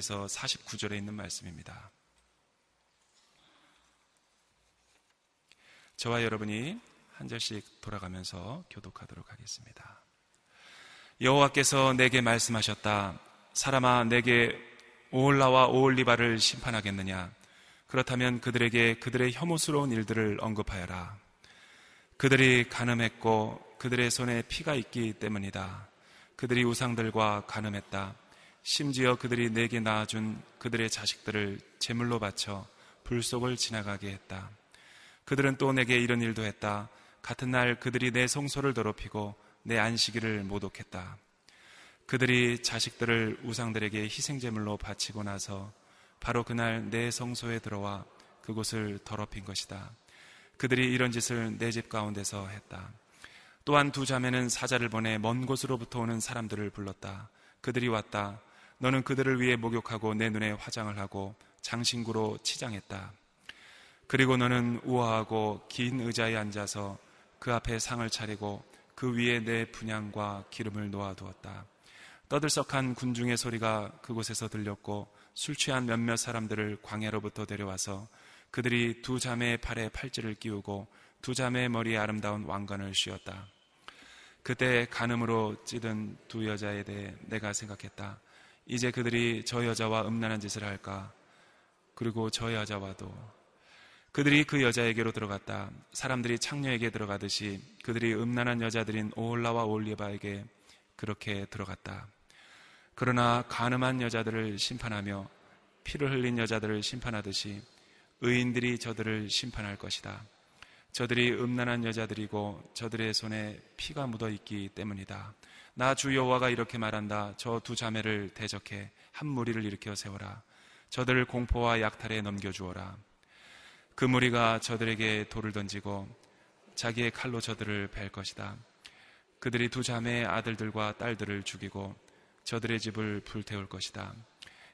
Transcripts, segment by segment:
41절에서 49절에 있는 말씀입니다. 저와 여러분이 한 절씩 돌아가면서 교독하도록 하겠습니다. 여호와께서 내게 말씀하셨다. 사람아 내게 오올라와 오올리바를 심판하겠느냐? 그렇다면 그들에게 그들의 혐오스러운 일들을 언급하여라. 그들이 가늠했고 그들의 손에 피가 있기 때문이다. 그들이 우상들과 가늠했다. 심지어 그들이 내게 낳아준 그들의 자식들을 제물로 바쳐 불 속을 지나가게 했다. 그들은 또 내게 이런 일도 했다. 같은 날 그들이 내 성소를 더럽히고 내 안식일을 모독했다. 그들이 자식들을 우상들에게 희생제물로 바치고 나서 바로 그날 내 성소에 들어와 그곳을 더럽힌 것이다. 그들이 이런 짓을 내 집 가운데서 했다. 또한 두 자매는 사자를 보내 먼 곳으로부터 오는 사람들을 불렀다. 그들이 왔다. 너는 그들을 위해 목욕하고 내 눈에 화장을 하고 장신구로 치장했다. 그리고 너는 우아하고 긴 의자에 앉아서 그 앞에 상을 차리고 그 위에 내 분양과 기름을 놓아두었다. 떠들썩한 군중의 소리가 그곳에서 들렸고 술 취한 몇몇 사람들을 광야로부터 데려와서 그들이 두 자매의 팔에 팔찌를 끼우고 두 자매의 머리에 아름다운 왕관을 씌웠다. 그때 간음으로 찌든 두 여자에 대해 내가 생각했다. 이제 그들이 저 여자와 음란한 짓을 할까? 그리고 저 여자와도 그들이 그 여자에게로 들어갔다. 사람들이 창녀에게 들어가듯이 그들이 음란한 여자들인 오올라와 올리바에게 그렇게 들어갔다. 그러나 가늠한 여자들을 심판하며 피를 흘린 여자들을 심판하듯이 의인들이 저들을 심판할 것이다. 저들이 음란한 여자들이고 저들의 손에 피가 묻어 있기 때문이다. 나 주 여호와가 이렇게 말한다. 저 두 자매를 대적해 한 무리를 일으켜 세워라. 저들을 공포와 약탈에 넘겨 주어라. 그 무리가 저들에게 돌을 던지고 자기의 칼로 저들을 벨 것이다. 그들이 두 자매의 아들들과 딸들을 죽이고 저들의 집을 불태울 것이다.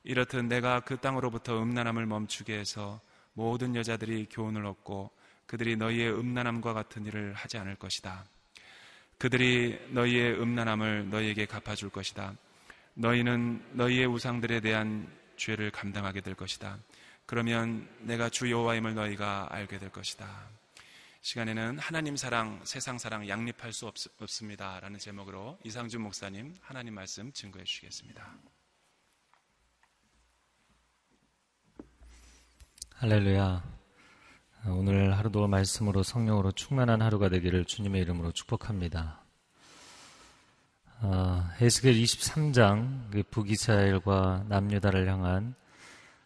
이렇듯 내가 그 땅으로부터 음란함을 멈추게 해서 모든 여자들이 교훈을 얻고 그들이 너희의 음란함과 같은 일을 하지 않을 것이다. 그들이 너희의 음란함을 너희에게 갚아줄 것이다. 너희는 너희의 우상들에 대한 죄를 감당하게 될 것이다. 그러면 내가 주 여호와임을 너희가 알게 될 것이다. 시간에는 하나님 사랑, 세상 사랑 양립할 수 없, 습니다 라는 제목으로 이상준 목사님 하나님 말씀 증거해 주시겠습니다. 할렐루야. 오늘 하루도 말씀으로 성령으로 충만한 하루가 되기를 주님의 이름으로 축복합니다. 아, 헤스겔 23장 그 북이스라엘과 남유다를 향한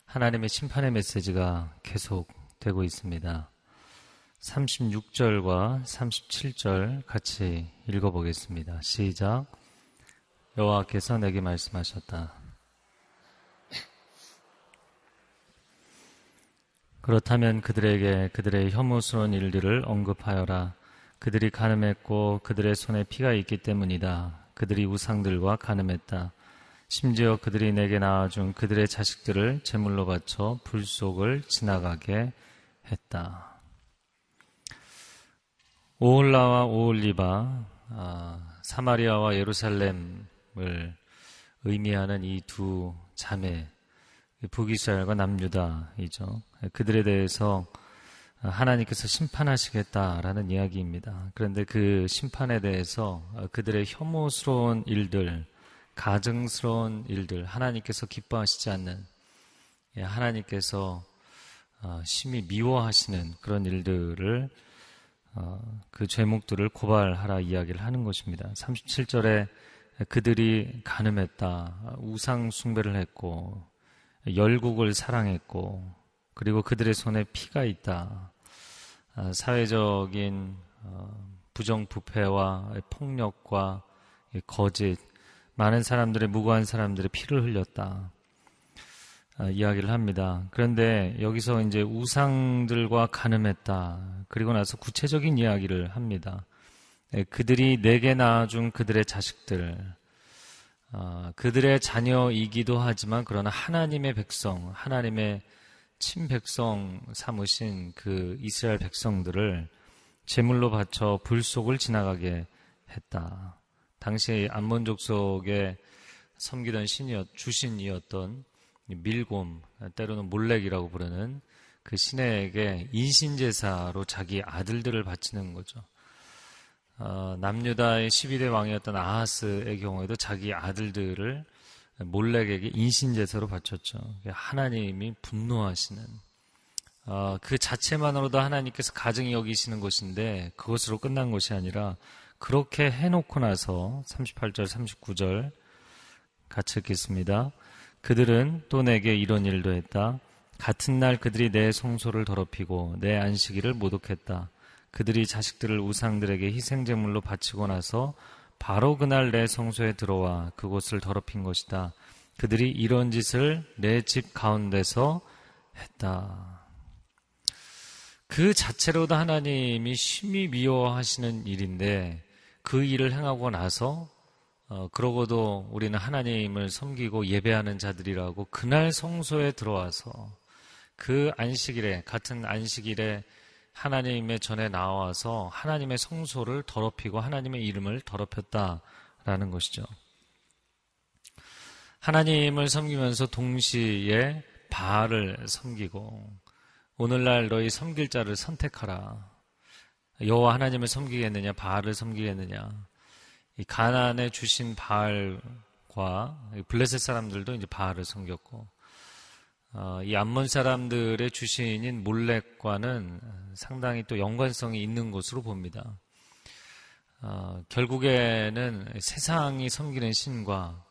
하나님의 심판의 메시지가 계속되고 있습니다. 36절과 37절 같이 읽어보겠습니다. 시작. 여호와께서 내게 말씀하셨다. 그렇다면 그들에게 그들의 혐오스러운 일들을 언급하여라. 그들이 가늠했고 그들의 손에 피가 있기 때문이다. 그들이 우상들과 가늠했다. 심지어 그들이 내게 낳아준 그들의 자식들을 제물로 바쳐 불 속을 지나가게 했다. 오홀라와 오올리바, 아, 사마리아와 예루살렘을 의미하는 이 두 자매, 북이스라엘과 남유다이죠. 그들에 대해서 하나님께서 심판하시겠다라는 이야기입니다. 그런데 그 심판에 대해서 그들의 혐오스러운 일들, 가증스러운 일들, 하나님께서 기뻐하시지 않는, 예, 하나님께서 어, 심히 미워하시는 그런 일들을 어, 그 죄목들을 고발하라 이야기를 하는 것입니다. 37절에 그들이 가늠했다, 우상 숭배를 했고, 열국을 사랑했고, 그리고 그들의 손에 피가 있다. 아, 사회적인 어, 부정부패와 폭력과 거짓, 많은 사람들의 무고한 사람들의 피를 흘렸다. 아, 이야기를 합니다. 그런데 여기서 이제 우상들과 가늠했다. 그리고 나서 구체적인 이야기를 합니다. 네, 그들이 내게 낳아준 그들의 자식들, 어, 그들의 자녀이기도 하지만 그러나 하나님의 백성, 하나님의 친백성 삼으신 그 이스라엘 백성들을 제물로 바쳐 불 속을 지나가게 했다. 당시 암몬 족 속에 섬기던 신이었, 주신이었던 밀곰, 때로는 몰렉이라고 부르는 그 신에게 인신제사로 자기 아들들을 바치는 거죠. 어, 남유다의 12대 왕이었던 아하스의 경우에도 자기 아들들을 몰렉에게 인신제사로 바쳤죠. 하나님이 분노하시는 어, 그 자체만으로도 하나님께서 가정이 여기시는 것인데 그것으로 끝난 것이 아니라 그렇게 해놓고 나서 38절, 39절 같이 읽겠습니다. 그들은 또 내게 이런 일도 했다. 같은 날 그들이 내 성소를 더럽히고 내 안식일을 모독했다. 그들이 자식들을 우상들에게 희생제물로 바치고 나서 바로 그날 내 성소에 들어와 그곳을 더럽힌 것이다. 그들이 이런 짓을 내 집 가운데서 했다. 그 자체로도 하나님이 심히 미워하시는 일인데 그 일을 행하고 나서 어, 그러고도 우리는 하나님을 섬기고 예배하는 자들이라고 그날 성소에 들어와서 그 안식일에 같은 안식일에 하나님의 전에 나와서 하나님의 성소를 더럽히고 하나님의 이름을 더럽혔다라는 것이죠. 하나님을 섬기면서 동시에 바알을 섬기고 오늘날 너희 섬길 자를 선택하라. 여호와 하나님을 섬기겠느냐 바알을 섬기겠느냐. 이 가난에 주신 바알과 블레셋 사람들도 이제 바알을 섬겼고 어, 이 암몬 사람들의 주신인 몰렉과는 상당히 또 연관성이 있는 것으로 봅니다. 어, 결국에는 세상이 섬기는 신과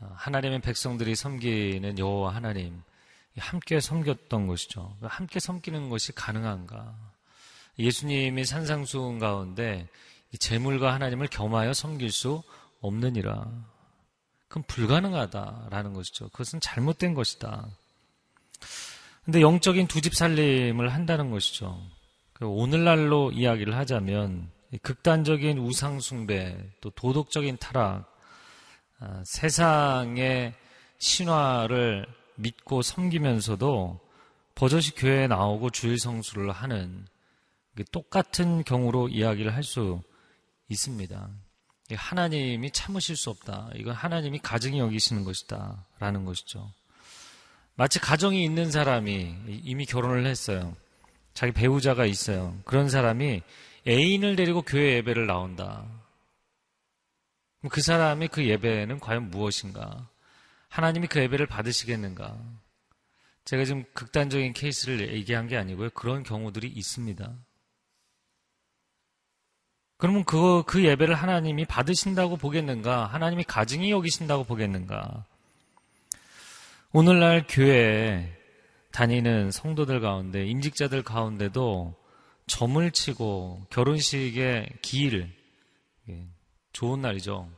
어, 하나님의 백성들이 섬기는 여호와 하나님 함께 섬겼던 것이죠. 함께 섬기는 것이 가능한가? 예수님이 산상수훈 가운데 재물과 하나님을 겸하여 섬길 수 없느니라. 그럼 불가능하다라는 것이죠. 그것은 잘못된 것이다. 근데 영적인 두 집 살림을 한다는 것이죠. 그 오늘날로 이야기를 하자면 극단적인 우상숭배, 또 도덕적인 타락, 아, 세상의 신화를 믿고 섬기면서도 버젓이 교회에 나오고 주일 성수를 하는 똑같은 경우로 이야기를 할 수 있습니다. 하나님이 참으실 수 없다. 이건 하나님이 가정이 여기시는 것이다. 라는 것이죠. 마치 가정이 있는 사람이 이미 결혼을 했어요. 자기 배우자가 있어요. 그런 사람이 애인을 데리고 교회 예배를 나온다. 그 사람이 그 예배는 과연 무엇인가? 하나님이 그 예배를 받으시겠는가? 제가 지금 극단적인 케이스를 얘기한 게 아니고요. 그런 경우들이 있습니다. 그러면 그, 그 예배를 하나님이 받으신다고 보겠는가? 하나님이 가증히 여기신다고 보겠는가? 오늘날 교회에 다니는 성도들 가운데, 임직자들 가운데도 점을 치고 결혼식의 기일, 좋은 날이죠.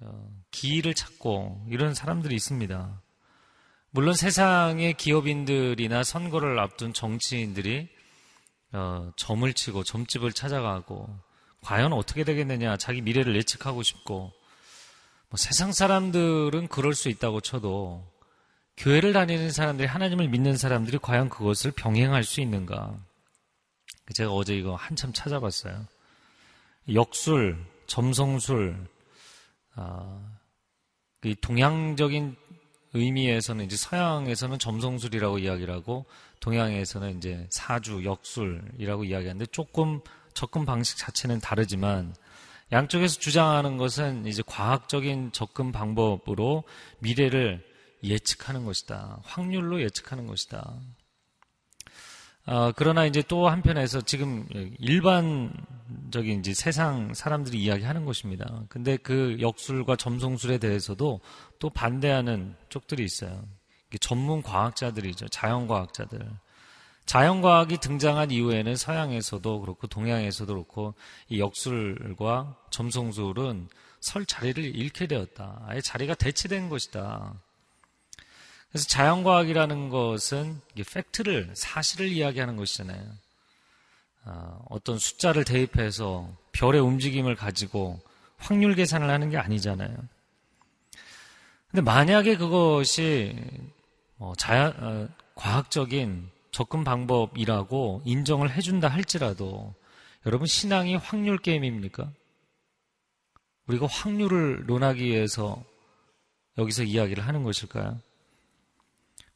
어, 기일을 찾고 이런 사람들이 있습니다. 물론 세상의 기업인들이나 선거를 앞둔 정치인들이 어, 점을 치고 점집을 찾아가고 과연 어떻게 되겠느냐 자기 미래를 예측하고 싶고 뭐 세상 사람들은 그럴 수 있다고 쳐도 교회를 다니는 사람들이 하나님을 믿는 사람들이 과연 그것을 병행할 수 있는가? 제가 어제 이거 한참 찾아봤어요. 역술, 점성술, 아, 그 동양적인 의미에서는 이제 서양에서는 점성술이라고 이야기를 하고 동양에서는 이제 사주, 역술이라고 이야기하는데 조금 접근 방식 자체는 다르지만 양쪽에서 주장하는 것은 이제 과학적인 접근 방법으로 미래를 예측하는 것이다. 확률로 예측하는 것이다. 어, 그러나 이제 또 한편에서 지금 일반적인 이제 세상 사람들이 이야기하는 것입니다. 근데 그 역술과 점성술에 대해서도 또 반대하는 쪽들이 있어요. 전문 과학자들이죠. 자연과학자들. 자연과학이 등장한 이후에는 서양에서도 그렇고 동양에서도 그렇고 이 역술과 점성술은 설 자리를 잃게 되었다. 아예 자리가 대치된 것이다. 그래서 자연과학이라는 것은 팩트를, 사실을 이야기하는 것이잖아요. 어, 어떤 숫자를 대입해서 별의 움직임을 가지고 확률 계산을 하는 게 아니잖아요. 근데 만약에 그것이 뭐 자연, 어, 과학적인 접근 방법이라고 인정을 해준다 할지라도 여러분 신앙이 확률 게임입니까? 우리가 확률을 논하기 위해서 여기서 이야기를 하는 것일까요?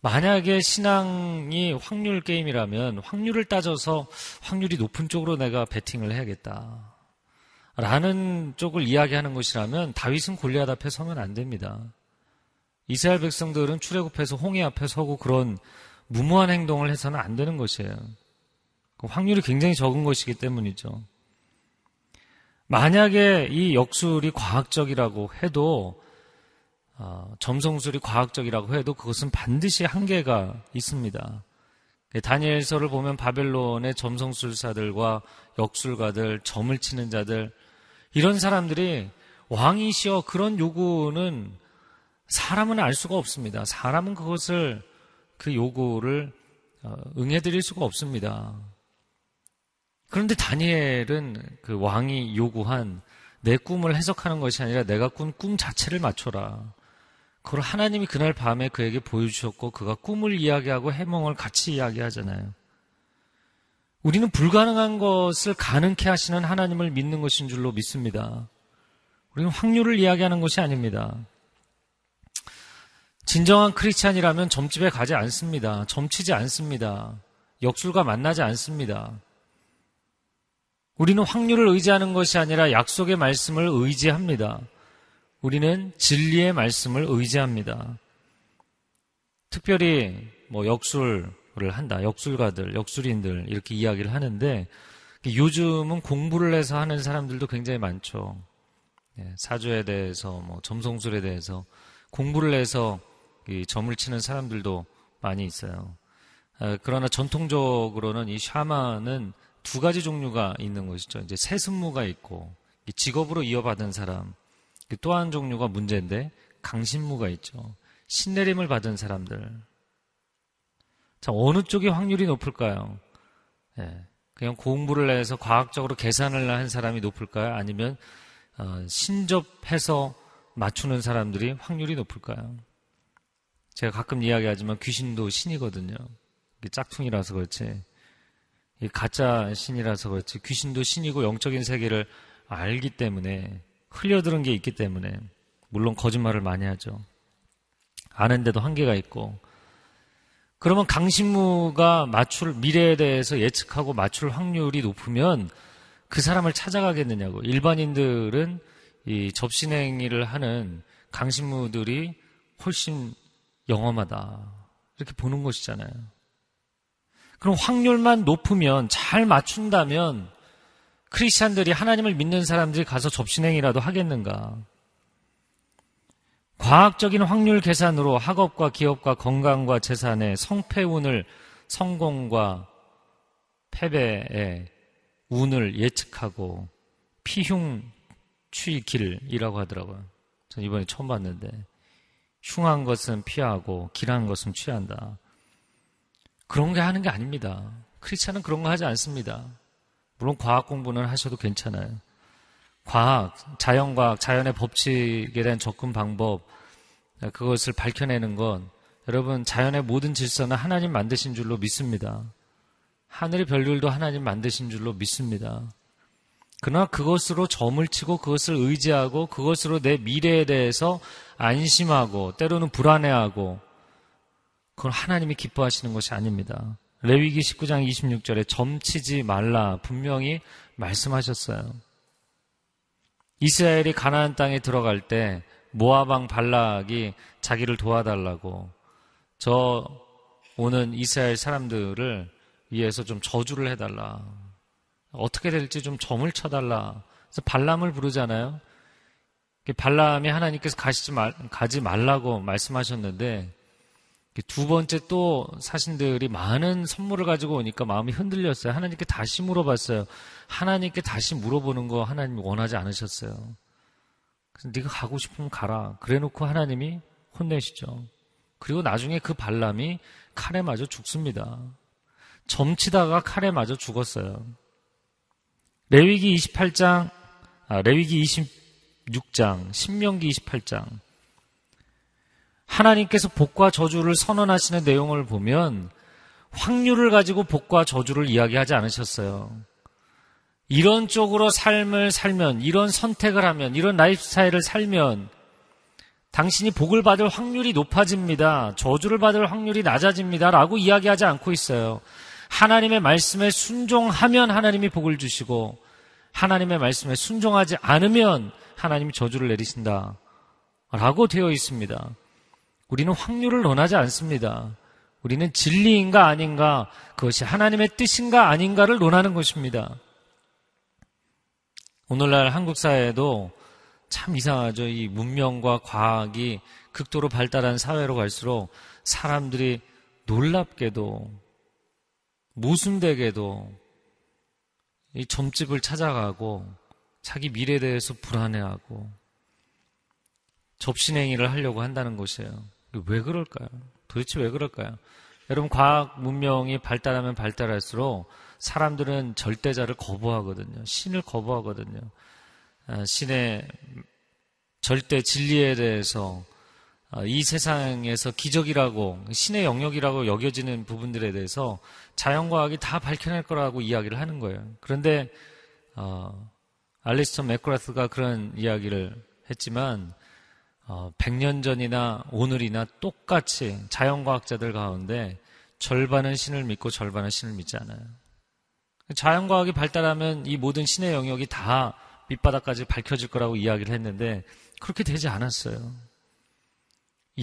만약에 신앙이 확률 게임이라면 확률을 따져서 확률이 높은 쪽으로 내가 베팅을 해야겠다. 라는 쪽을 이야기하는 것이라면 다윗은 골리앗 앞에 서면 안 됩니다. 이스라엘 백성들은 출애굽해서 홍해 앞에 서고 그런 무모한 행동을 해서는 안 되는 것이에요. 그 확률이 굉장히 적은 것이기 때문이죠. 만약에 이 역술이 과학적이라고 해도 어, 점성술이 과학적이라고 해도 그것은 반드시 한계가 있습니다. 다니엘서를 보면 바벨론의 점성술사들과 역술가들, 점을 치는 자들 이런 사람들이 왕이시여 그런 요구는 사람은 알 수가 없습니다. 사람은 그것을 그 요구를 어, 응해드릴 수가 없습니다. 그런데 다니엘은 그 왕이 요구한 내 꿈을 해석하는 것이 아니라 내가 꾼 꿈 자체를 맞춰라. 그걸 하나님이 그날 밤에 그에게 보여주셨고 그가 꿈을 이야기하고 해몽을 같이 이야기하잖아요. 우리는 불가능한 것을 가능케 하시는 하나님을 믿는 것인 줄로 믿습니다. 우리는 확률을 이야기하는 것이 아닙니다. 진정한 크리스찬이라면 점집에 가지 않습니다. 점치지 않습니다. 역술과 만나지 않습니다. 우리는 확률을 의지하는 것이 아니라 약속의 말씀을 의지합니다. 우리는 진리의 말씀을 의지합니다. 특별히 뭐 역술을 한다. 역술가들, 역술인들 이렇게 이야기를 하는데 요즘은 공부를 해서 하는 사람들도 굉장히 많죠. 예, 사주에 대해서 뭐 점성술에 대해서 공부를 해서 점을 치는 사람들도 많이 있어요. 아, 그러나 전통적으로는 이 샤만은 두 가지 종류가 있는 것이죠. 이제 세습무가 있고 직업으로 이어받은 사람. 또 한 종류가 문제인데 강신무가 있죠. 신내림을 받은 사람들. 자, 어느 쪽이 확률이 높을까요? 예, 그냥 공부를 해서 과학적으로 계산을 한 사람이 높을까요? 아니면 어, 신접해서 맞추는 사람들이 확률이 높을까요? 제가 가끔 이야기하지만 귀신도 신이거든요. 짝퉁이라서 그렇지. 가짜 신이라서 그렇지. 귀신도 신이고 영적인 세계를 알기 때문에 흘려들은 게 있기 때문에 물론 거짓말을 많이 하죠. 아는데도 한계가 있고 그러면 강신무가 맞출 미래에 대해서 예측하고 맞출 확률이 높으면 그 사람을 찾아가겠느냐고. 일반인들은 이 접신행위를 하는 강신무들이 훨씬 영험하다. 이렇게 보는 것이잖아요. 그럼 확률만 높으면 잘 맞춘다면 크리스찬들이 하나님을 믿는 사람들이 가서 접신행이라도 하겠는가? 과학적인 확률 계산으로 학업과 기업과 건강과 재산의 성패운을 성공과 패배의 운을 예측하고 피흉 취길이라고 하더라고요. 전 이번에 처음 봤는데 흉한 것은 피하고 길한 것은 취한다. 그런 게 하는 게 아닙니다. 크리스찬은 그런 거 하지 않습니다. 물론 과학 공부는 하셔도 괜찮아요. 과학, 자연과학, 자연의 법칙에 대한 접근 방법, 그것을 밝혀내는 건 여러분 자연의 모든 질서는 하나님 만드신 줄로 믿습니다. 하늘의 별들도 하나님 만드신 줄로 믿습니다. 그러나 그것으로 점을 치고 그것을 의지하고 그것으로 내 미래에 대해서 안심하고 때로는 불안해하고 그건 하나님이 기뻐하시는 것이 아닙니다. 레위기 19장 26절에 점치지 말라 분명히 말씀하셨어요. 이스라엘이 가나안 땅에 들어갈 때 모아방 발락이 자기를 도와달라고 저 오는 이스라엘 사람들을 위해서 좀 저주를 해달라. 어떻게 될지 좀 점을 쳐달라. 그래서 발람을 부르잖아요. 발람이 하나님께서 가시지 말, 가지 말라고 말씀하셨는데 두 번째 또 사신들이 많은 선물을 가지고 오니까 마음이 흔들렸어요. 하나님께 다시 물어봤어요. 하나님께 다시 물어보는 거 하나님 원하지 않으셨어요. 그래서 네가 가고 싶으면 가라. 그래놓고 하나님이 혼내시죠. 그리고 나중에 그 발람이 칼에 맞아 죽습니다. 점치다가 칼에 맞아 죽었어요. 레위기 28장, 아, 레위기 26장, 신명기 28장. 하나님께서 복과 저주를 선언하시는 내용을 보면 확률을 가지고 복과 저주를 이야기하지 않으셨어요. 이런 쪽으로 삶을 살면, 이런 선택을 하면, 이런 라이프 스타일을 살면 당신이 복을 받을 확률이 높아집니다. 저주를 받을 확률이 낮아집니다. 라고 이야기하지 않고 있어요. 하나님의 말씀에 순종하면 하나님이 복을 주시고 하나님의 말씀에 순종하지 않으면 하나님이 저주를 내리신다. 라고 되어 있습니다. 우리는 확률을 논하지 않습니다. 우리는 진리인가 아닌가, 그것이 하나님의 뜻인가 아닌가를 논하는 것입니다. 오늘날 한국 사회에도 참 이상하죠. 이 문명과 과학이 극도로 발달한 사회로 갈수록 사람들이 놀랍게도 모순되게도 이 점집을 찾아가고 자기 미래에 대해서 불안해하고 접신행위를 하려고 한다는 것이에요. 왜 그럴까요? 도대체 왜 그럴까요? 여러분 과학 문명이 발달하면 발달할수록 사람들은 절대자를 거부하거든요. 신을 거부하거든요. 아, 신의 절대 진리에 대해서 아, 이 세상에서 기적이라고 신의 영역이라고 여겨지는 부분들에 대해서 자연과학이 다 밝혀낼 거라고 이야기를 하는 거예요. 그런데 어, 알리스턴 맥그라스가 그런 이야기를 했지만 어, 100년 전이나 오늘이나 똑같이 자연과학자들 가운데 절반은 신을 믿고 절반은 신을 믿지 않아요. 자연과학이 발달하면 이 모든 신의 영역이 다 밑바닥까지 밝혀질 거라고 이야기를 했는데 그렇게 되지 않았어요.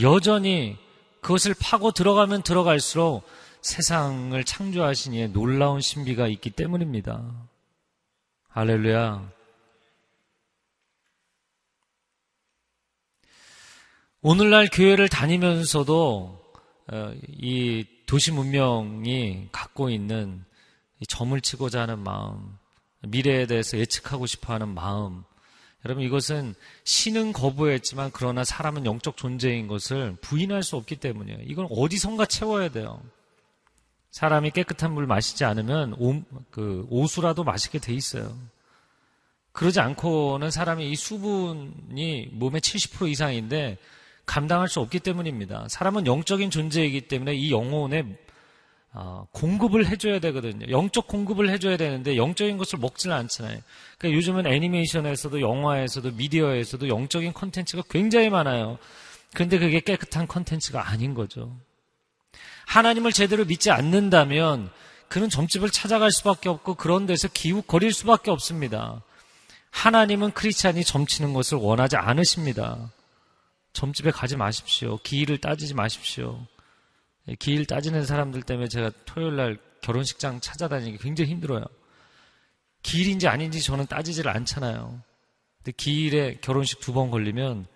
여전히 그것을 파고 들어가면 들어갈수록 세상을 창조하신 이의 놀라운 신비가 있기 때문입니다. 할렐루야. 오늘날 교회를 다니면서도 어, 이 도시 문명이 갖고 있는 점을 치고자 하는 마음, 미래에 대해서 예측하고 싶어 하는 마음, 여러분 이것은 신은 거부했지만 그러나 사람은 영적 존재인 것을 부인할 수 없기 때문이에요. 이건 어디선가 채워야 돼요. 사람이 깨끗한 물 마시지 않으면 오, 그 오수라도 마시게 돼 있어요. 그러지 않고는 사람이 이 수분이 몸의 70% 이상인데 감당할 수 없기 때문입니다. 사람은 영적인 존재이기 때문에 이 영혼의 어, 공급을 해줘야 되거든요. 영적 공급을 해줘야 되는데 영적인 것을 먹지는 않잖아요. 그러니까 요즘은 애니메이션에서도 영화에서도 미디어에서도 영적인 컨텐츠가 굉장히 많아요. 그런데 그게 깨끗한 컨텐츠가 아닌 거죠. 하나님을 제대로 믿지 않는다면 그는 점집을 찾아갈 수밖에 없고 그런 데서 기웃거릴 수밖에 없습니다. 하나님은 크리스찬이 점치는 것을 원하지 않으십니다. 점집에 가지 마십시오. 기일을 따지지 마십시오. 예, 기일 따지는 사람들 때문에 제가 토요일 날 결혼식장 찾아다니기 굉장히 힘들어요. 기일인지 아닌지 저는 따지질 않잖아요. 근데 기일에 결혼식 두 번 걸리면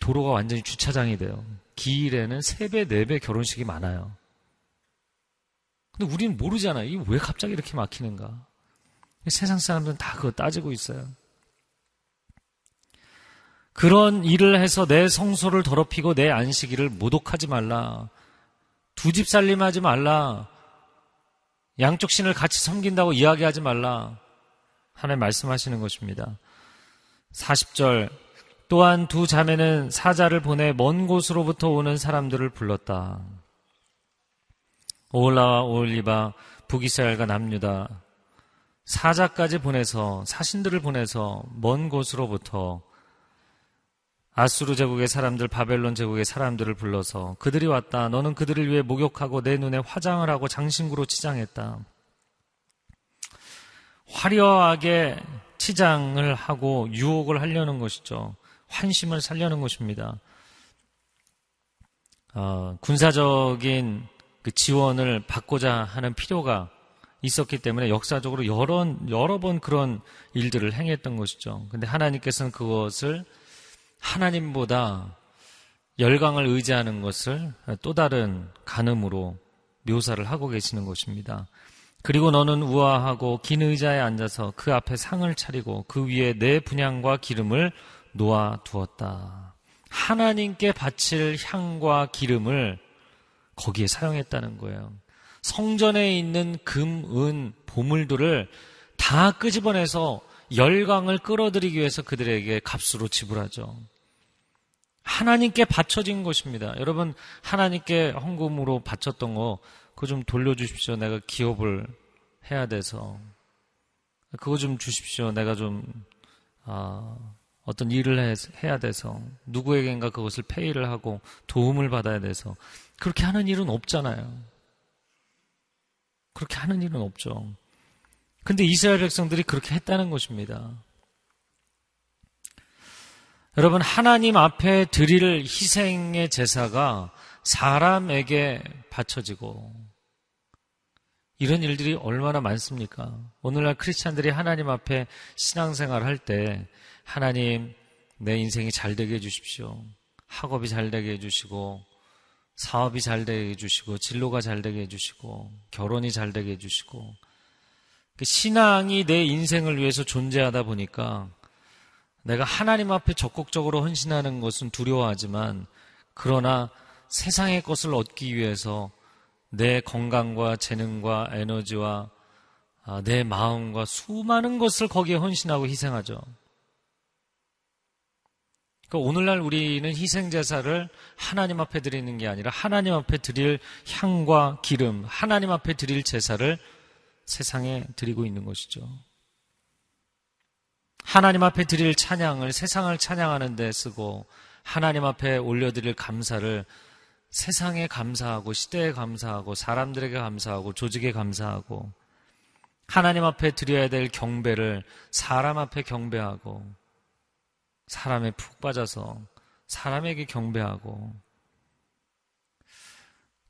도로가 완전히 주차장이 돼요. 기일에는 3배, 4배 결혼식이 많아요. 근데 우리는 모르잖아요. 이게 왜 갑자기 이렇게 막히는가? 세상 사람들은 다 그거 따지고 있어요. 그런 일을 해서 내 성소를 더럽히고 내 안식일을 모독하지 말라. 두 집 살림하지 말라. 양쪽 신을 같이 섬긴다고 이야기하지 말라. 하나님 말씀하시는 것입니다. 40절 또한 두 자매는 사자를 보내 먼 곳으로부터 오는 사람들을 불렀다. 오올라와 오올리바 북이스라엘과 남유다 사자까지 보내서 사신들을 보내서 먼 곳으로부터 아수르 제국의 사람들, 바벨론 제국의 사람들을 불러서 그들이 왔다. 너는 그들을 위해 목욕하고 내 눈에 화장을 하고 장신구로 치장했다. 화려하게 치장을 하고 유혹을 하려는 것이죠. 환심을 살려는 것입니다. 어, 군사적인 그 지원을 받고자 하는 필요가 있었기 때문에 역사적으로 여러, 여러 번 그런 일들을 행했던 것이죠. 근데 하나님께서는 그것을 하나님보다 열강을 의지하는 것을 또 다른 간음으로 묘사를 하고 계시는 것입니다. 그리고 너는 우아하고 긴 의자에 앉아서 그 앞에 상을 차리고 그 위에 내 분향과 기름을 놓아 두었다. 하나님께 바칠 향과 기름을 거기에 사용했다는 거예요. 성전에 있는 금, 은, 보물들을 다 끄집어내서 열광을 끌어들이기 위해서 그들에게 값으로 지불하죠. 하나님께 바쳐진 것입니다. 여러분, 하나님께 헌금으로 바쳤던 거, 그거 좀 돌려주십시오. 내가 기업을 해야 돼서. 그거 좀 주십시오. 내가 좀, 아, 어떤 일을 해야 돼서 누구에겐가 그것을 페이를 하고 도움을 받아야 돼서 그렇게 하는 일은 없잖아요. 그렇게 하는 일은 없죠. 근데 이스라엘 백성들이 그렇게 했다는 것입니다. 여러분, 하나님 앞에 드릴 희생의 제사가 사람에게 바쳐지고, 이런 일들이 얼마나 많습니까? 오늘날 크리스찬들이 하나님 앞에 신앙생활 할 때, 하나님, 내 인생이 잘 되게 해주십시오. 학업이 잘 되게 해주시고, 사업이 잘 되게 해주시고, 진로가 잘 되게 해주시고, 결혼이 잘 되게 해주시고, 그 신앙이 내 인생을 위해서 존재하다 보니까 내가 하나님 앞에 적극적으로 헌신하는 것은 두려워하지만 그러나 세상의 것을 얻기 위해서 내 건강과 재능과 에너지와 아, 내 마음과 수많은 것을 거기에 헌신하고 희생하죠. 그러니까 오늘날 우리는 희생제사를 하나님 앞에 드리는 게 아니라 하나님 앞에 드릴 향과 기름, 하나님 앞에 드릴 제사를 세상에 드리고 있는 것이죠. 하나님 앞에 드릴 찬양을 세상을 찬양하는 데 쓰고 하나님 앞에 올려드릴 감사를 세상에 감사하고 시대에 감사하고 사람들에게 감사하고 조직에 감사하고 하나님 앞에 드려야 될 경배를 사람 앞에 경배하고 사람에 푹 빠져서 사람에게 경배하고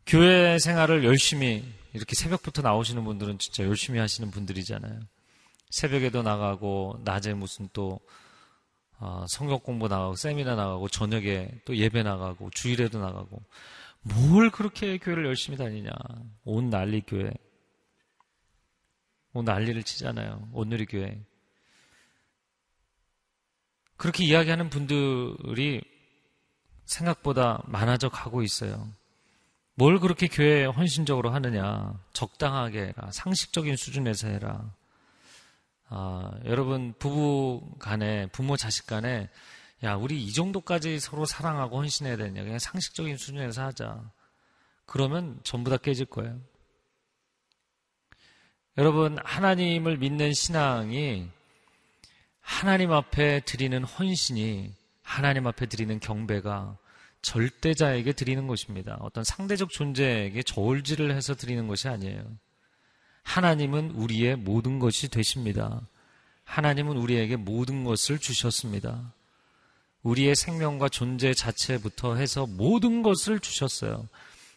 교회 생활을 열심히 이렇게 새벽부터 나오시는 분들은 진짜 열심히 하시는 분들이잖아요. 새벽에도 나가고 낮에 무슨 또 어, 성경 공부 나가고 세미나 나가고 저녁에 또 예배 나가고 주일에도 나가고 뭘 그렇게 교회를 열심히 다니냐? 온 난리 교회. 온 난리를 치잖아요. 온누리 교회. 그렇게 이야기하는 분들이 생각보다 많아져 가고 있어요. 뭘 그렇게 교회에 헌신적으로 하느냐? 적당하게 해라. 상식적인 수준에서 해라. 아, 여러분, 부부 간에, 부모 자식 간에, 야, 우리 이 정도까지 서로 사랑하고 헌신해야 되냐. 그냥 상식적인 수준에서 하자. 그러면 전부 다 깨질 거예요. 여러분, 하나님을 믿는 신앙이 하나님 앞에 드리는 헌신이 하나님 앞에 드리는 경배가 절대자에게 드리는 것입니다. 어떤 상대적 존재에게 저울질을 해서 드리는 것이 아니에요. 하나님은 우리의 모든 것이 되십니다. 하나님은 우리에게 모든 것을 주셨습니다. 우리의 생명과 존재 자체부터 해서 모든 것을 주셨어요.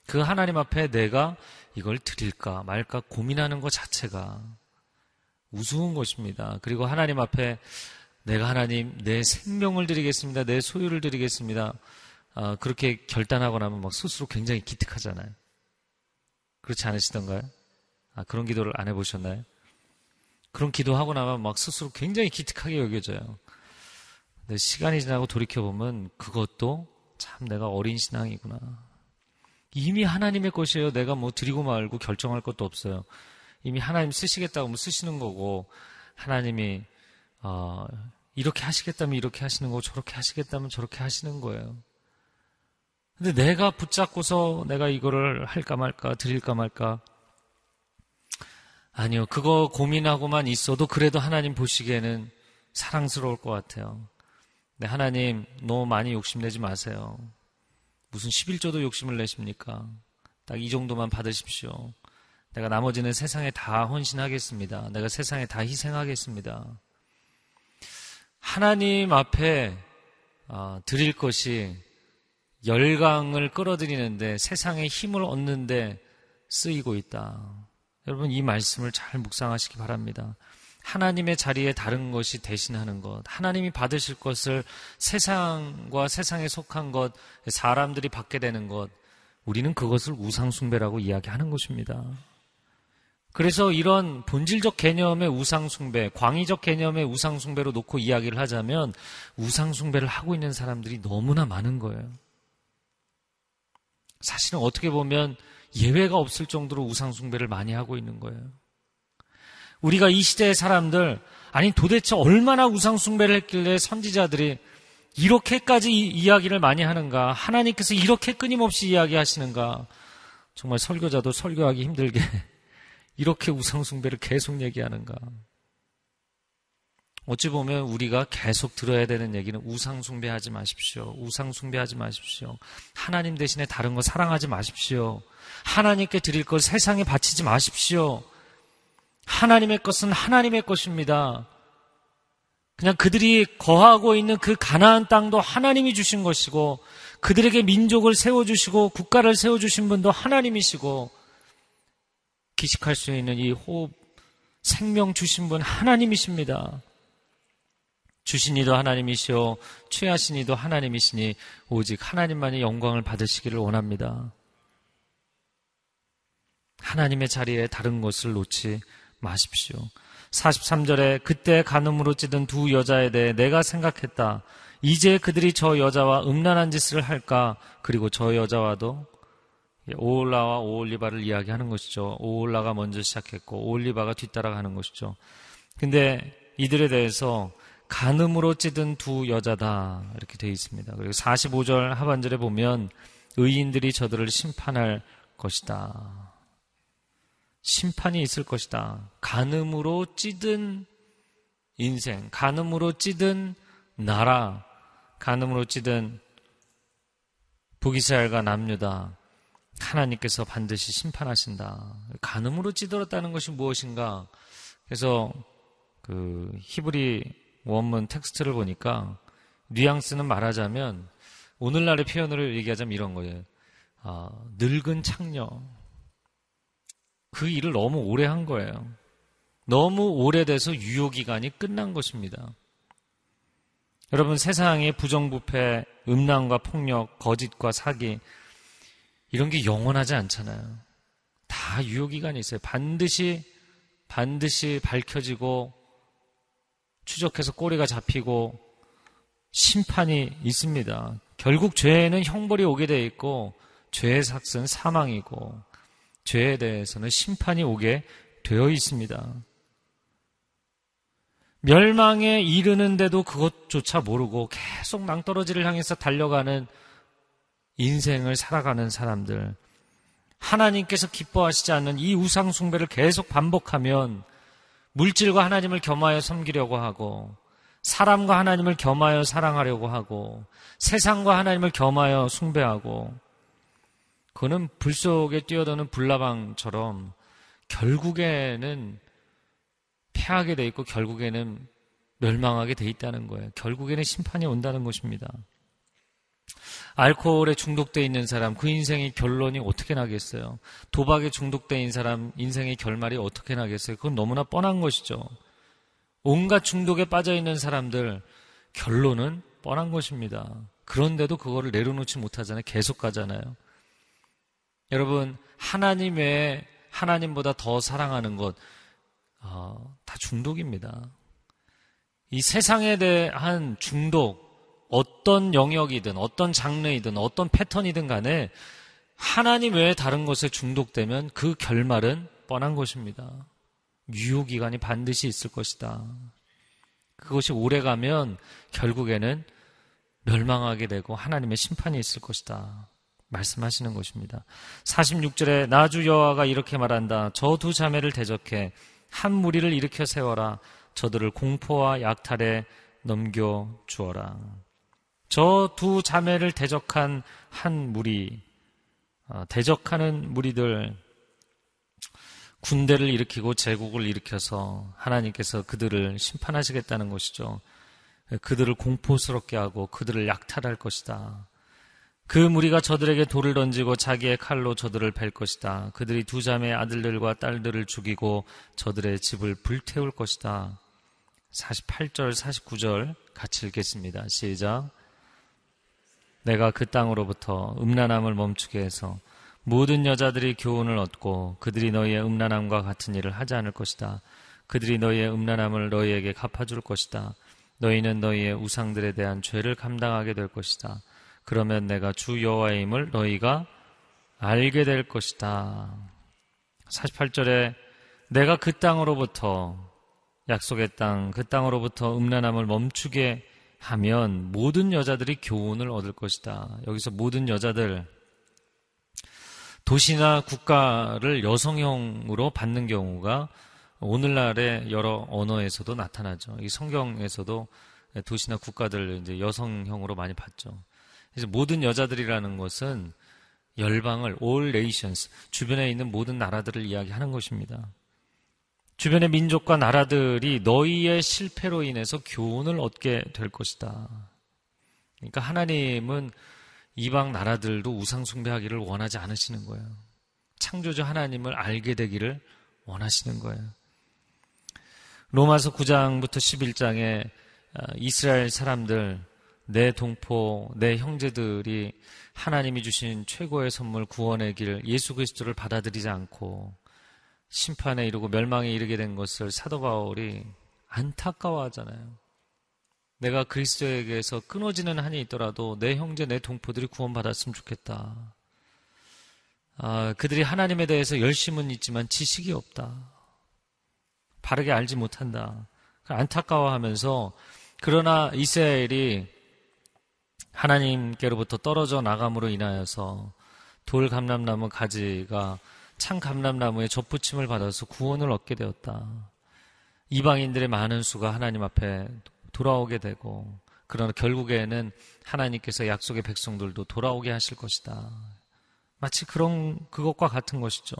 그 하나님 앞에 내가 이걸 드릴까 말까 고민하는 것 자체가 우스운 것입니다. 그리고 하나님 앞에 내가 하나님 내 생명을 드리겠습니다. 내 소유를 드리겠습니다. 아, 그렇게 결단하고 나면 막 스스로 굉장히 기특하잖아요. 그렇지 않으시던가요? 아, 그런 기도를 안 해보셨나요? 그런 기도하고 나면 막 스스로 굉장히 기특하게 여겨져요. 근데 시간이 지나고 돌이켜보면 그것도 참 내가 어린 신앙이구나. 이미 하나님의 것이에요. 내가 뭐 드리고 말고 결정할 것도 없어요. 이미 하나님 쓰시겠다고 뭐 쓰시는 거고, 하나님이, 어, 이렇게 하시겠다면 이렇게 하시는 거고, 저렇게 하시겠다면 저렇게 하시는 거예요. 근데 내가 붙잡고서 내가 이거를 할까 말까, 드릴까 말까. 아니요. 그거 고민하고만 있어도 그래도 하나님 보시기에는 사랑스러울 것 같아요. 네, 하나님 너무 많이 욕심내지 마세요. 무슨 11조도 욕심을 내십니까? 딱 이 정도만 받으십시오. 내가 나머지는 세상에 다 헌신하겠습니다. 내가 세상에 다 희생하겠습니다. 하나님 앞에 어, 드릴 것이 열강을 끌어들이는데 세상의 힘을 얻는데 쓰이고 있다. 여러분 이 말씀을 잘 묵상하시기 바랍니다. 하나님의 자리에 다른 것이 대신하는 것, 하나님이 받으실 것을 세상과 세상에 속한 것, 사람들이 받게 되는 것, 우리는 그것을 우상숭배라고 이야기하는 것입니다. 그래서 이런 본질적 개념의 우상숭배, 광의적 개념의 우상숭배로 놓고 이야기를 하자면 우상숭배를 하고 있는 사람들이 너무나 많은 거예요. 사실은 어떻게 보면 예외가 없을 정도로 우상숭배를 많이 하고 있는 거예요. 우리가 이 시대의 사람들, 아니 도대체 얼마나 우상숭배를 했길래 선지자들이 이렇게까지 이야기를 많이 하는가? 하나님께서 이렇게 끊임없이 이야기하시는가? 정말 설교자도 설교하기 힘들게 이렇게 우상숭배를 계속 얘기하는가? 어찌 보면 우리가 계속 들어야 되는 얘기는 우상 숭배하지 마십시오. 우상 숭배하지 마십시오. 하나님 대신에 다른 거 사랑하지 마십시오. 하나님께 드릴 것 세상에 바치지 마십시오. 하나님의 것은 하나님의 것입니다. 그냥 그들이 거하고 있는 그 가나안 땅도 하나님이 주신 것이고 그들에게 민족을 세워 주시고 국가를 세워 주신 분도 하나님이시고 기식할 수 있는 이 호흡 생명 주신 분 하나님이십니다. 주신 이도 하나님이시오 취하신 이도 하나님이시니 오직 하나님만이 영광을 받으시기를 원합니다. 하나님의 자리에 다른 것을 놓지 마십시오. 43절에 그때 간음으로 찌든 두 여자에 대해 내가 생각했다. 이제 그들이 저 여자와 음란한 짓을 할까? 그리고 저 여자와도 오올라와 오올리바를 이야기하는 것이죠. 오올라가 먼저 시작했고 오올리바가 뒤따라가는 것이죠. 근데 이들에 대해서 간음으로 찌든 두 여자다 이렇게 되어 있습니다. 그리고 45절 하반절에 보면 의인들이 저들을 심판할 것이다. 심판이 있을 것이다. 간음으로 찌든 인생, 간음으로 찌든 나라, 간음으로 찌든 북이스라엘과 남유다. 하나님께서 반드시 심판하신다. 간음으로 찌들었다는 것이 무엇인가? 그래서 그 히브리 원문 텍스트를 보니까 뉘앙스는 말하자면 오늘날의 표현으로 얘기하자면 이런 거예요. 아, 늙은 창녀, 그 일을 너무 오래 한 거예요. 너무 오래돼서 유효기간이 끝난 것입니다. 여러분, 세상의 부정부패, 음란과 폭력, 거짓과 사기, 이런 게 영원하지 않잖아요. 다 유효기간이 있어요. 반드시, 반드시 밝혀지고, 추적해서 꼬리가 잡히고, 심판이 있습니다. 결국 죄에는 형벌이 오게 돼 있고, 죄의 삭은 사망이고, 죄에 대해서는 심판이 오게 되어 있습니다. 멸망에 이르는데도 그것조차 모르고 계속 낭떠러지를 향해서 달려가는 인생을 살아가는 사람들. 하나님께서 기뻐하시지 않는 이 우상숭배를 계속 반복하면 물질과 하나님을 겸하여 섬기려고 하고 사람과 하나님을 겸하여 사랑하려고 하고 세상과 하나님을 겸하여 숭배하고 그는 불 속에 뛰어드는 불나방처럼 결국에는 패하게 돼 있고 결국에는 멸망하게 돼 있다는 거예요. 결국에는 심판이 온다는 것입니다. 알코올에 중독돼 있는 사람, 그 인생의 결론이 어떻게 나겠어요? 도박에 중독돼 있는 사람, 인생의 결말이 어떻게 나겠어요? 그건 너무나 뻔한 것이죠. 온갖 중독에 빠져 있는 사람들, 결론은 뻔한 것입니다. 그런데도 그거를 내려놓지 못하잖아요. 계속 가잖아요. 여러분, 하나님의, 하나님보다 더 사랑하는 것, 어, 다 중독입니다. 이 세상에 대한 중독, 어떤 영역이든, 어떤 장르이든, 어떤 패턴이든 간에 하나님 외에 다른 것에 중독되면 그 결말은 뻔한 것입니다. 유효 기간이 반드시 있을 것이다. 그것이 오래 가면 결국에는 멸망하게 되고 하나님의 심판이 있을 것이다. 말씀하시는 것입니다. 46절에 나주 여호와가 이렇게 말한다. 저 두 자매를 대적해 한 무리를 일으켜 세워라. 저들을 공포와 약탈에 넘겨 주어라. 저 두 자매를 대적한 한 무리, 어, 대적하는 무리들, 군대를 일으키고 제국을 일으켜서 하나님께서 그들을 심판하시겠다는 것이죠. 그들을 공포스럽게 하고 그들을 약탈할 것이다. 그 무리가 저들에게 돌을 던지고 자기의 칼로 저들을 벨 것이다. 그들이 두 자매 아들들과 딸들을 죽이고 저들의 집을 불태울 것이다. 48절, 49절 같이 읽겠습니다. 시작. 내가 그 땅으로부터 음란함을 멈추게 해서 모든 여자들이 교훈을 얻고 그들이 너희의 음란함과 같은 일을 하지 않을 것이다. 그들이 너희의 음란함을 너희에게 갚아줄 것이다. 너희는 너희의 우상들에 대한 죄를 감당하게 될 것이다. 그러면 내가 주 여호와의 힘을 너희가 알게 될 것이다. 48절에 내가 그 땅으로부터 약속의 땅, 그 땅으로부터 음란함을 멈추게 하면 모든 여자들이 교훈을 얻을 것이다. 여기서 모든 여자들 도시나 국가를 여성형으로 받는 경우가 오늘날의 여러 언어에서도 나타나죠. 이 성경에서도 도시나 국가들 이제 여성형으로 많이 봤죠. 그래서 모든 여자들이라는 것은 열방을 all nations 주변에 있는 모든 나라들을 이야기하는 것입니다. 주변의 민족과 나라들이 너희의 실패로 인해서 교훈을 얻게 될 것이다. 그러니까 하나님은 이방 나라들도 우상 숭배하기를 원하지 않으시는 거예요. 창조주 하나님을 알게 되기를 원하시는 거예요. 로마서 9장부터 11장에 아, 이스라엘 사람들, 내 동포, 내 형제들이 하나님이 주신 최고의 선물 구원의 길 예수 그리스도를 받아들이지 않고 심판에 이르고 멸망에 이르게 된 것을 사도 바울이 안타까워하잖아요. 내가 그리스도에게서 끊어지는 한이 있더라도 내 형제, 내 동포들이 구원받았으면 좋겠다. 아, 그들이 하나님에 대해서 열심은 있지만 지식이 없다. 바르게 알지 못한다. 안타까워하면서 그러나 이스라엘이 하나님께로부터 떨어져 나감으로 인하여서 돌 감람나무 가지가 창 감람나무의 접붙임을 받아서 구원을 얻게 되었다. 이방인들의 많은 수가 하나님 앞에 돌아오게 되고 그러나 결국에는 하나님께서 약속의 백성들도 돌아오게 하실 것이다. 마치 그런 그것과 같은 것이죠.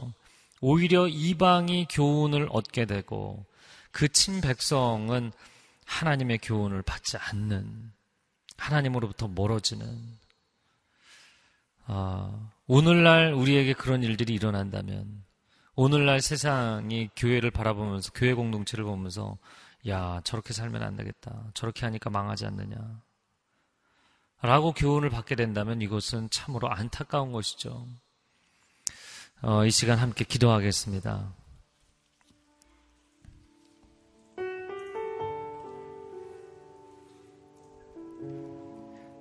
오히려 이방이 교훈을 얻게 되고 그 친백성은 하나님의 교훈을 받지 않는 하나님으로부터 멀어지는 아, 오늘날 우리에게 그런 일들이 일어난다면 오늘날 세상이 교회를 바라보면서 교회 공동체를 보면서 야 저렇게 살면 안 되겠다 저렇게 하니까 망하지 않느냐 라고 교훈을 받게 된다면 이것은 참으로 안타까운 것이죠. 어, 이 시간 함께 기도하겠습니다.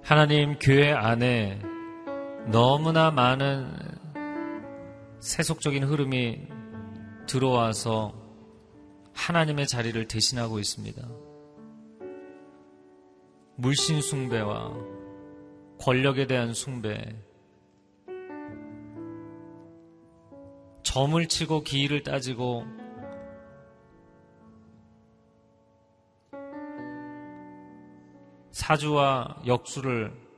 하나님 교회 안에 너무나 많은 세속적인 흐름이 들어와서 하나님의 자리를 대신하고 있습니다. 물신 숭배와 권력에 대한 숭배, 점을 치고 기일을 따지고 사주와 역수를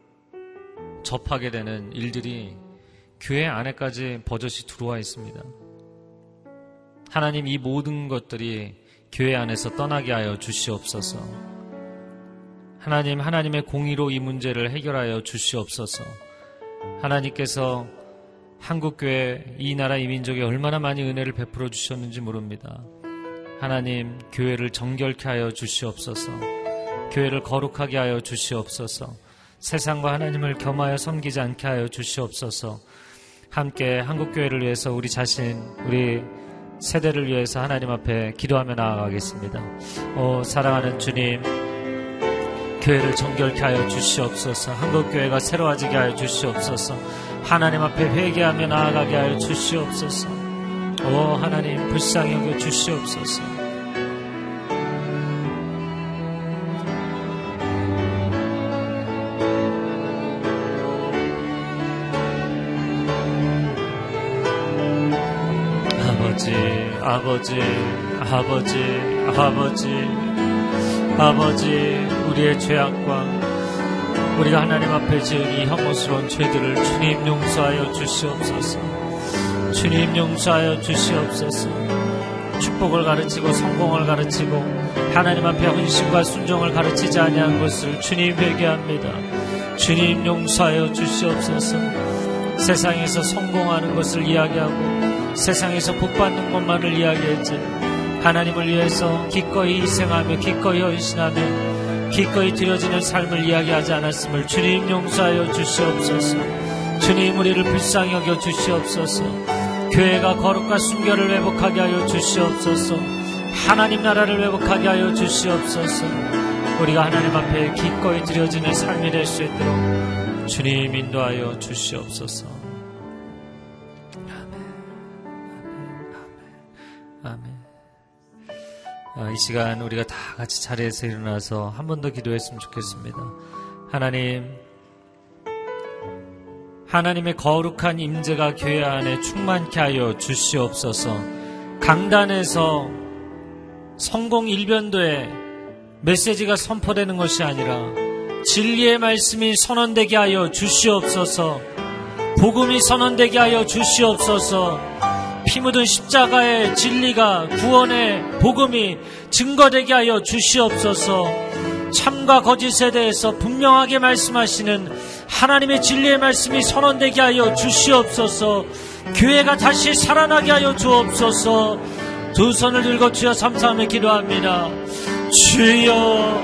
접하게 되는 일들이 교회 안에까지 버젓이 들어와 있습니다. 하나님 이 모든 것들이 교회 안에서 떠나게 하여 주시옵소서. 하나님, 하나님의 공의로 이 문제를 해결하여 주시옵소서. 하나님께서 한국교회, 이 나라 이 민족에 얼마나 많이 은혜를 베풀어 주셨는지 모릅니다. 하나님, 교회를 정결케 하여 주시옵소서. 교회를 거룩하게 하여 주시옵소서. 세상과 하나님을 겸하여 섬기지 않게 하여 주시옵소서. 함께 한국교회를 위해서 우리 자신, 우리 세대를 위해서 하나님 앞에 기도하며 나아가겠습니다. 오, 사랑하는 주님, 교회를 정결케 하여 주시옵소서. 한국교회가 새로워지게 하여 주시옵소서. 하나님 앞에 회개하며 나아가게 하여 주시옵소서. 오, 하나님, 불쌍히 여겨 주시옵소서. 아버지, 아버지, 아버지, 아버지, 우리의 죄악과 우리가 하나님 앞에 지은 이 혐오스러운 죄들을 주님 용서하여 주시옵소서. 주님 용서하여 주시옵소서. 축복을 가르치고 성공을 가르치고 하나님 앞에 헌신과 순종을 가르치지 아니한 것을 주님 회개합니다. 주님 용서하여 주시옵소서. 세상에서 성공하는 것을 이야기하고 세상에서 복받는 것만을 이야기했지 하나님을 위해서 기꺼이 희생하며 기꺼이 헌신하며 기꺼이 드려지는 삶을 이야기하지 않았음을 주님 용서하여 주시옵소서. 주님 우리를 불쌍히 여겨 주시옵소서. 교회가 거룩과 순결을 회복하게 하여 주시옵소서. 하나님 나라를 회복하게 하여 주시옵소서. 우리가 하나님 앞에 기꺼이 드려지는 삶이 될 수 있도록 주님 인도하여 주시옵소서 이 시간 우리가 다 같이 자리에서 일어나서 한 번 더 기도했으면 좋겠습니다. 하나님, 하나님의 거룩한 임재가 교회 안에 충만케 하여 주시옵소서. 강단에서 성공 일변도에 메시지가 선포되는 것이 아니라 진리의 말씀이 선언되게 하여 주시옵소서. 복음이 선언되게 하여 주시옵소서. 피 묻은 십자가의 진리가 구원의 복음이 증거되게 하여 주시옵소서. 참과 거짓에 대해서 분명하게 말씀하시는 하나님의 진리의 말씀이 선언되게 하여 주시옵소서. 교회가 다시 살아나게 하여 주옵소서. 두 손을 들고 주여 삼삼에 기도합니다. 주여,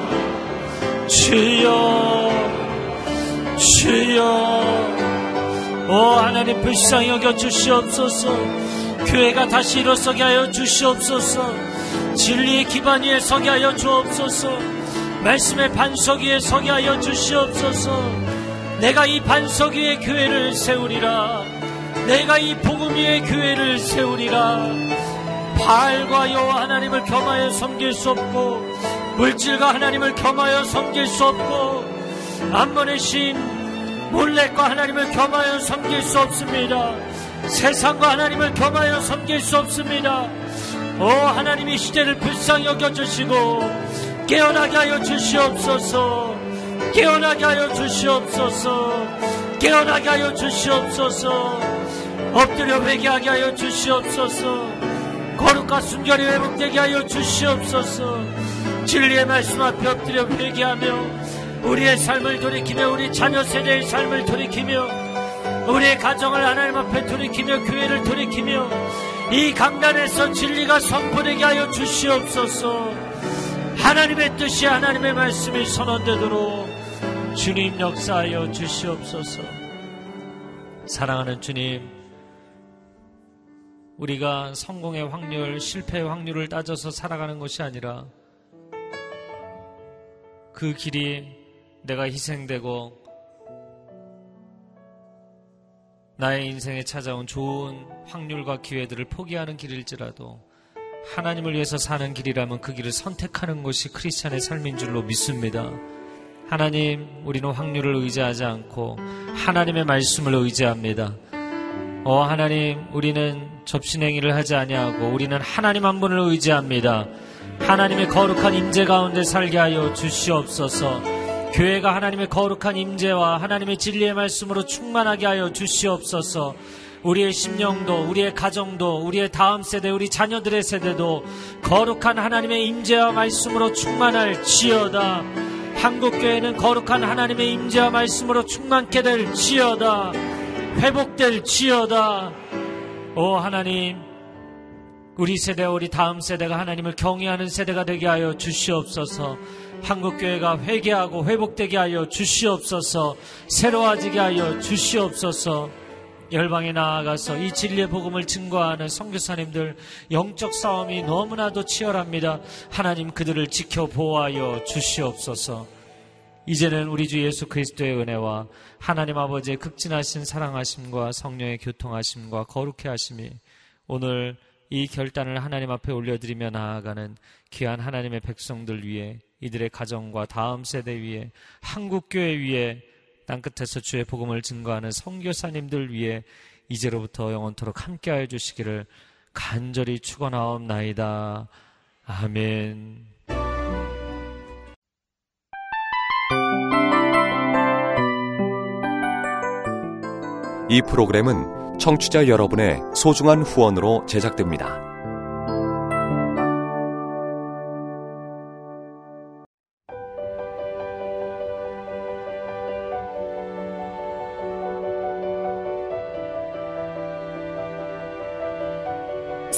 주여, 주여. 오 하나님 불쌍히 여겨 주시옵소서. 교회가 다시 일어서게 하여 주시옵소서. 진리의 기반 위에 서게 하여 주옵소서. 말씀의 반석 위에 서게 하여 주시옵소서. 내가 이 반석 위에 교회를 세우리라. 내가 이 복음 위에 교회를 세우리라. 바알과 여호와 하나님을 겸하여 섬길 수 없고 물질과 하나님을 겸하여 섬길 수 없고 암몬의 신 몰래과 하나님을 겸하여 섬길 수 없습니다. 세상과 하나님을 겸하여 섬길 수 없습니다. 오 하나님이 시대를 불쌍히 여겨주시고 깨어나게 하여 주시옵소서. 깨어나게 하여 주시옵소서. 깨어나게 하여 주시옵소서. 엎드려 회개하게 하여 주시옵소서. 거룩과 순결이 회복되게 하여 주시옵소서. 진리의 말씀 앞에 엎드려 회개하며 우리의 삶을 돌이키며 우리 자녀 세대의 삶을 돌이키며 우리의 가정을 하나님 앞에 돌이키며 교회를 돌이키며 이 강단에서 진리가 선포되게 하여 주시옵소서. 하나님의 뜻이 하나님의 말씀이 선언되도록 주님 역사하여 주시옵소서. 사랑하는 주님 우리가 성공의 확률, 실패의 확률을 따져서 살아가는 것이 아니라 그 길이 내가 희생되고 나의 인생에 찾아온 좋은 확률과 기회들을 포기하는 길일지라도 하나님을 위해서 사는 길이라면 그 길을 선택하는 것이 크리스찬의 삶인 줄로 믿습니다. 하나님, 우리는 확률을 의지하지 않고 하나님의 말씀을 의지합니다. 어, 하나님, 우리는 접신행위를 하지 아니하고 우리는 하나님 한 분을 의지합니다. 하나님의 거룩한 임재 가운데 살게 하여 주시옵소서. 교회가 하나님의 거룩한 임재와 하나님의 진리의 말씀으로 충만하게 하여 주시옵소서. 우리의 심령도, 우리의 가정도, 우리의 다음 세대, 우리 자녀들의 세대도 거룩한 하나님의 임재와 말씀으로 충만할 지어다. 한국 교회는 거룩한 하나님의 임재와 말씀으로 충만케 될 지어다. 회복될 지어다. 오 하나님, 우리 세대, 우리 다음 세대가 하나님을 경외하는 세대가 되게 하여 주시옵소서. 한국교회가 회개하고 회복되게 하여 주시옵소서 새로워지게 하여 주시옵소서 열방에 나아가서 이 진리의 복음을 증거하는 성교사님들 영적 싸움이 너무나도 치열합니다. 하나님 그들을 지켜 보호하여 주시옵소서. 이제는 우리 주 예수 그리스도의 은혜와 하나님 아버지의 극진하신 사랑하심과 성령의 교통하심과 거룩해 하심이 오늘 이 결단을 하나님 앞에 올려드리며 나아가는 귀한 하나님의 백성들 위해 이들의 가정과 다음 세대 위에 한국교회 위에 땅끝에서 주의 복음을 증거하는 성교사님들 위해 이제로부터 영원토록 함께하여 주시기를 간절히 축원하옵나이다. 아멘. 이 프로그램은 청취자 여러분의 소중한 후원으로 제작됩니다.